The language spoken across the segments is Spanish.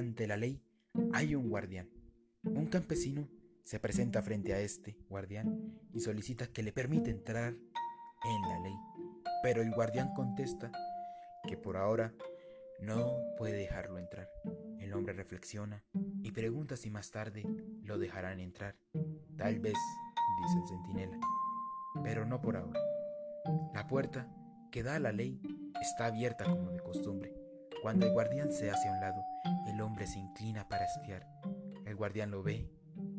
ante la ley hay un guardián. Un campesino se presenta frente a este guardián y solicita que le permita entrar en la ley. Pero el guardián contesta que por ahora no puede dejarlo entrar. El hombre reflexiona y pregunta si más tarde lo dejarán entrar. Tal vez, dice el centinela, pero no por ahora. La puerta que da a la ley está abierta como de costumbre. Cuando el guardián se hace a un lado, hombre se inclina para espiar. El guardián lo ve,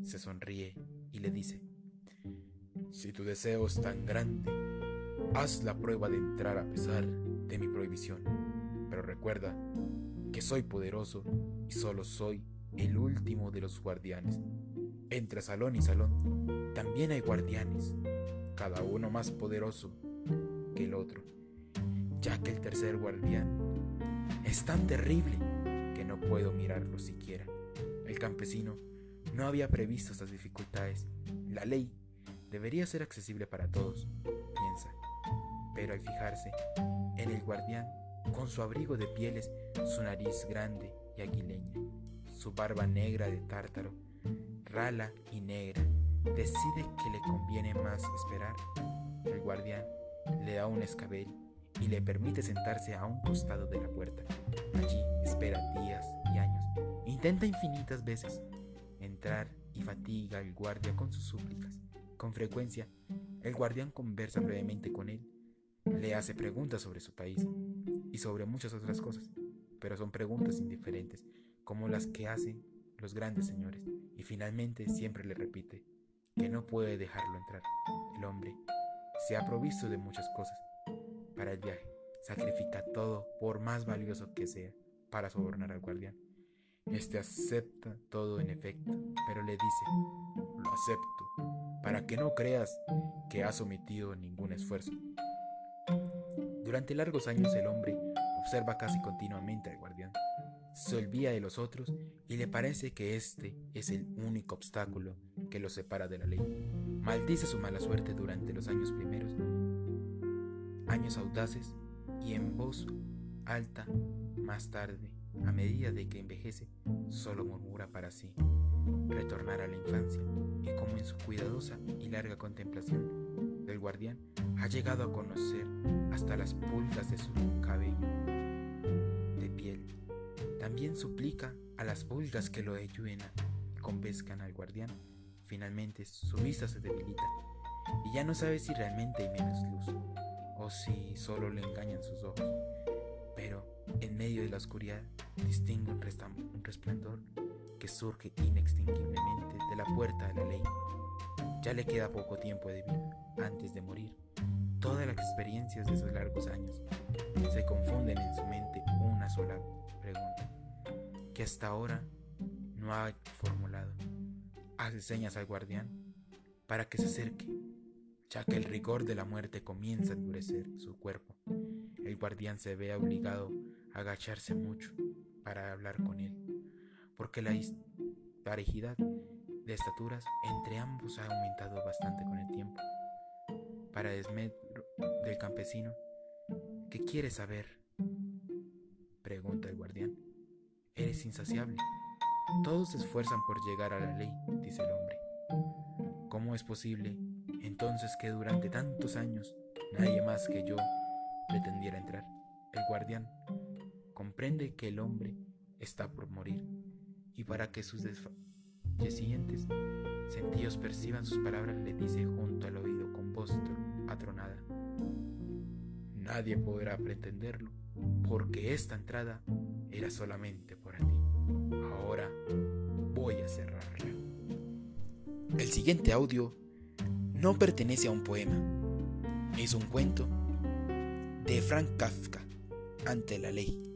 se sonríe y le dice, Si tu deseo es tan grande, haz la prueba de entrar a pesar de mi prohibición. Pero recuerda que soy poderoso y solo soy el último de los guardianes. Entre salón y salón también hay guardianes, cada uno más poderoso que el otro, ya que el tercer guardián es tan terrible puedo mirarlo siquiera. El campesino no había previsto estas dificultades. La ley debería ser accesible para todos, piensa. Pero al fijarse en el guardián, con su abrigo de pieles, su nariz grande y aguileña, su barba negra de tártaro, rala y negra, decide que le conviene más esperar. El guardián le da un escabel y le permite sentarse a un costado de la puerta. Allí espera días y años. Intenta infinitas veces entrar y fatiga al guardia con sus súplicas. Con frecuencia, el guardián conversa brevemente con él, le hace preguntas sobre su país y sobre muchas otras cosas, pero son preguntas indiferentes, como las que hacen los grandes señores, y finalmente siempre le repite que no puede dejarlo entrar. El hombre se ha provisto de muchas cosas, para el viaje. Sacrifica todo, por más valioso que sea, para sobornar al guardián. Este acepta todo en efecto, pero le dice, lo acepto, para que no creas que ha sometido ningún esfuerzo. Durante largos años el hombre observa casi continuamente al guardián. Se olvida de los otros y le parece que este es el único obstáculo que lo separa de la ley. Maldice su mala suerte durante los años primeros años audaces y en voz alta más tarde, a medida de que envejece, solo murmura para sí, retornar a la infancia y como en su cuidadosa y larga contemplación del guardián ha llegado a conocer hasta las pulgas de su cabello de piel. También suplica a las pulgas que lo ayuden y convenzcan al guardián. Finalmente su vista se debilita y ya no sabe si realmente hay menos luz o si solo le engañan sus ojos. Pero en medio de la oscuridad distingue un, resplandor que surge inextinguiblemente de la puerta de la ley. Ya le queda poco tiempo de vida antes de morir. Todas las experiencias de esos largos años se confunden en su mente una sola pregunta, que hasta ahora no ha formulado. Hace señas al guardián para que se acerque ya que el rigor de la muerte comienza a endurecer su cuerpo. El guardián se ve obligado a agacharse mucho para hablar con él, porque la disparidad de estaturas entre ambos ha aumentado bastante con el tiempo. Para desmedro del campesino, ¿qué quieres saber? Pregunta el guardián. Eres insaciable. Todos se esfuerzan por llegar a la ley, dice el hombre. ¿Cómo es posible entonces que durante tantos años nadie más que yo pretendiera entrar. El guardián comprende que el hombre está por morir y para que sus desfallecientes sentidos perciban sus palabras le dice junto al oído con voz atronada. Nadie podrá pretenderlo porque esta entrada era solamente para ti. Ahora voy a cerrarla. El siguiente audio no pertenece a un poema, es un cuento de Frank Kafka ante la ley.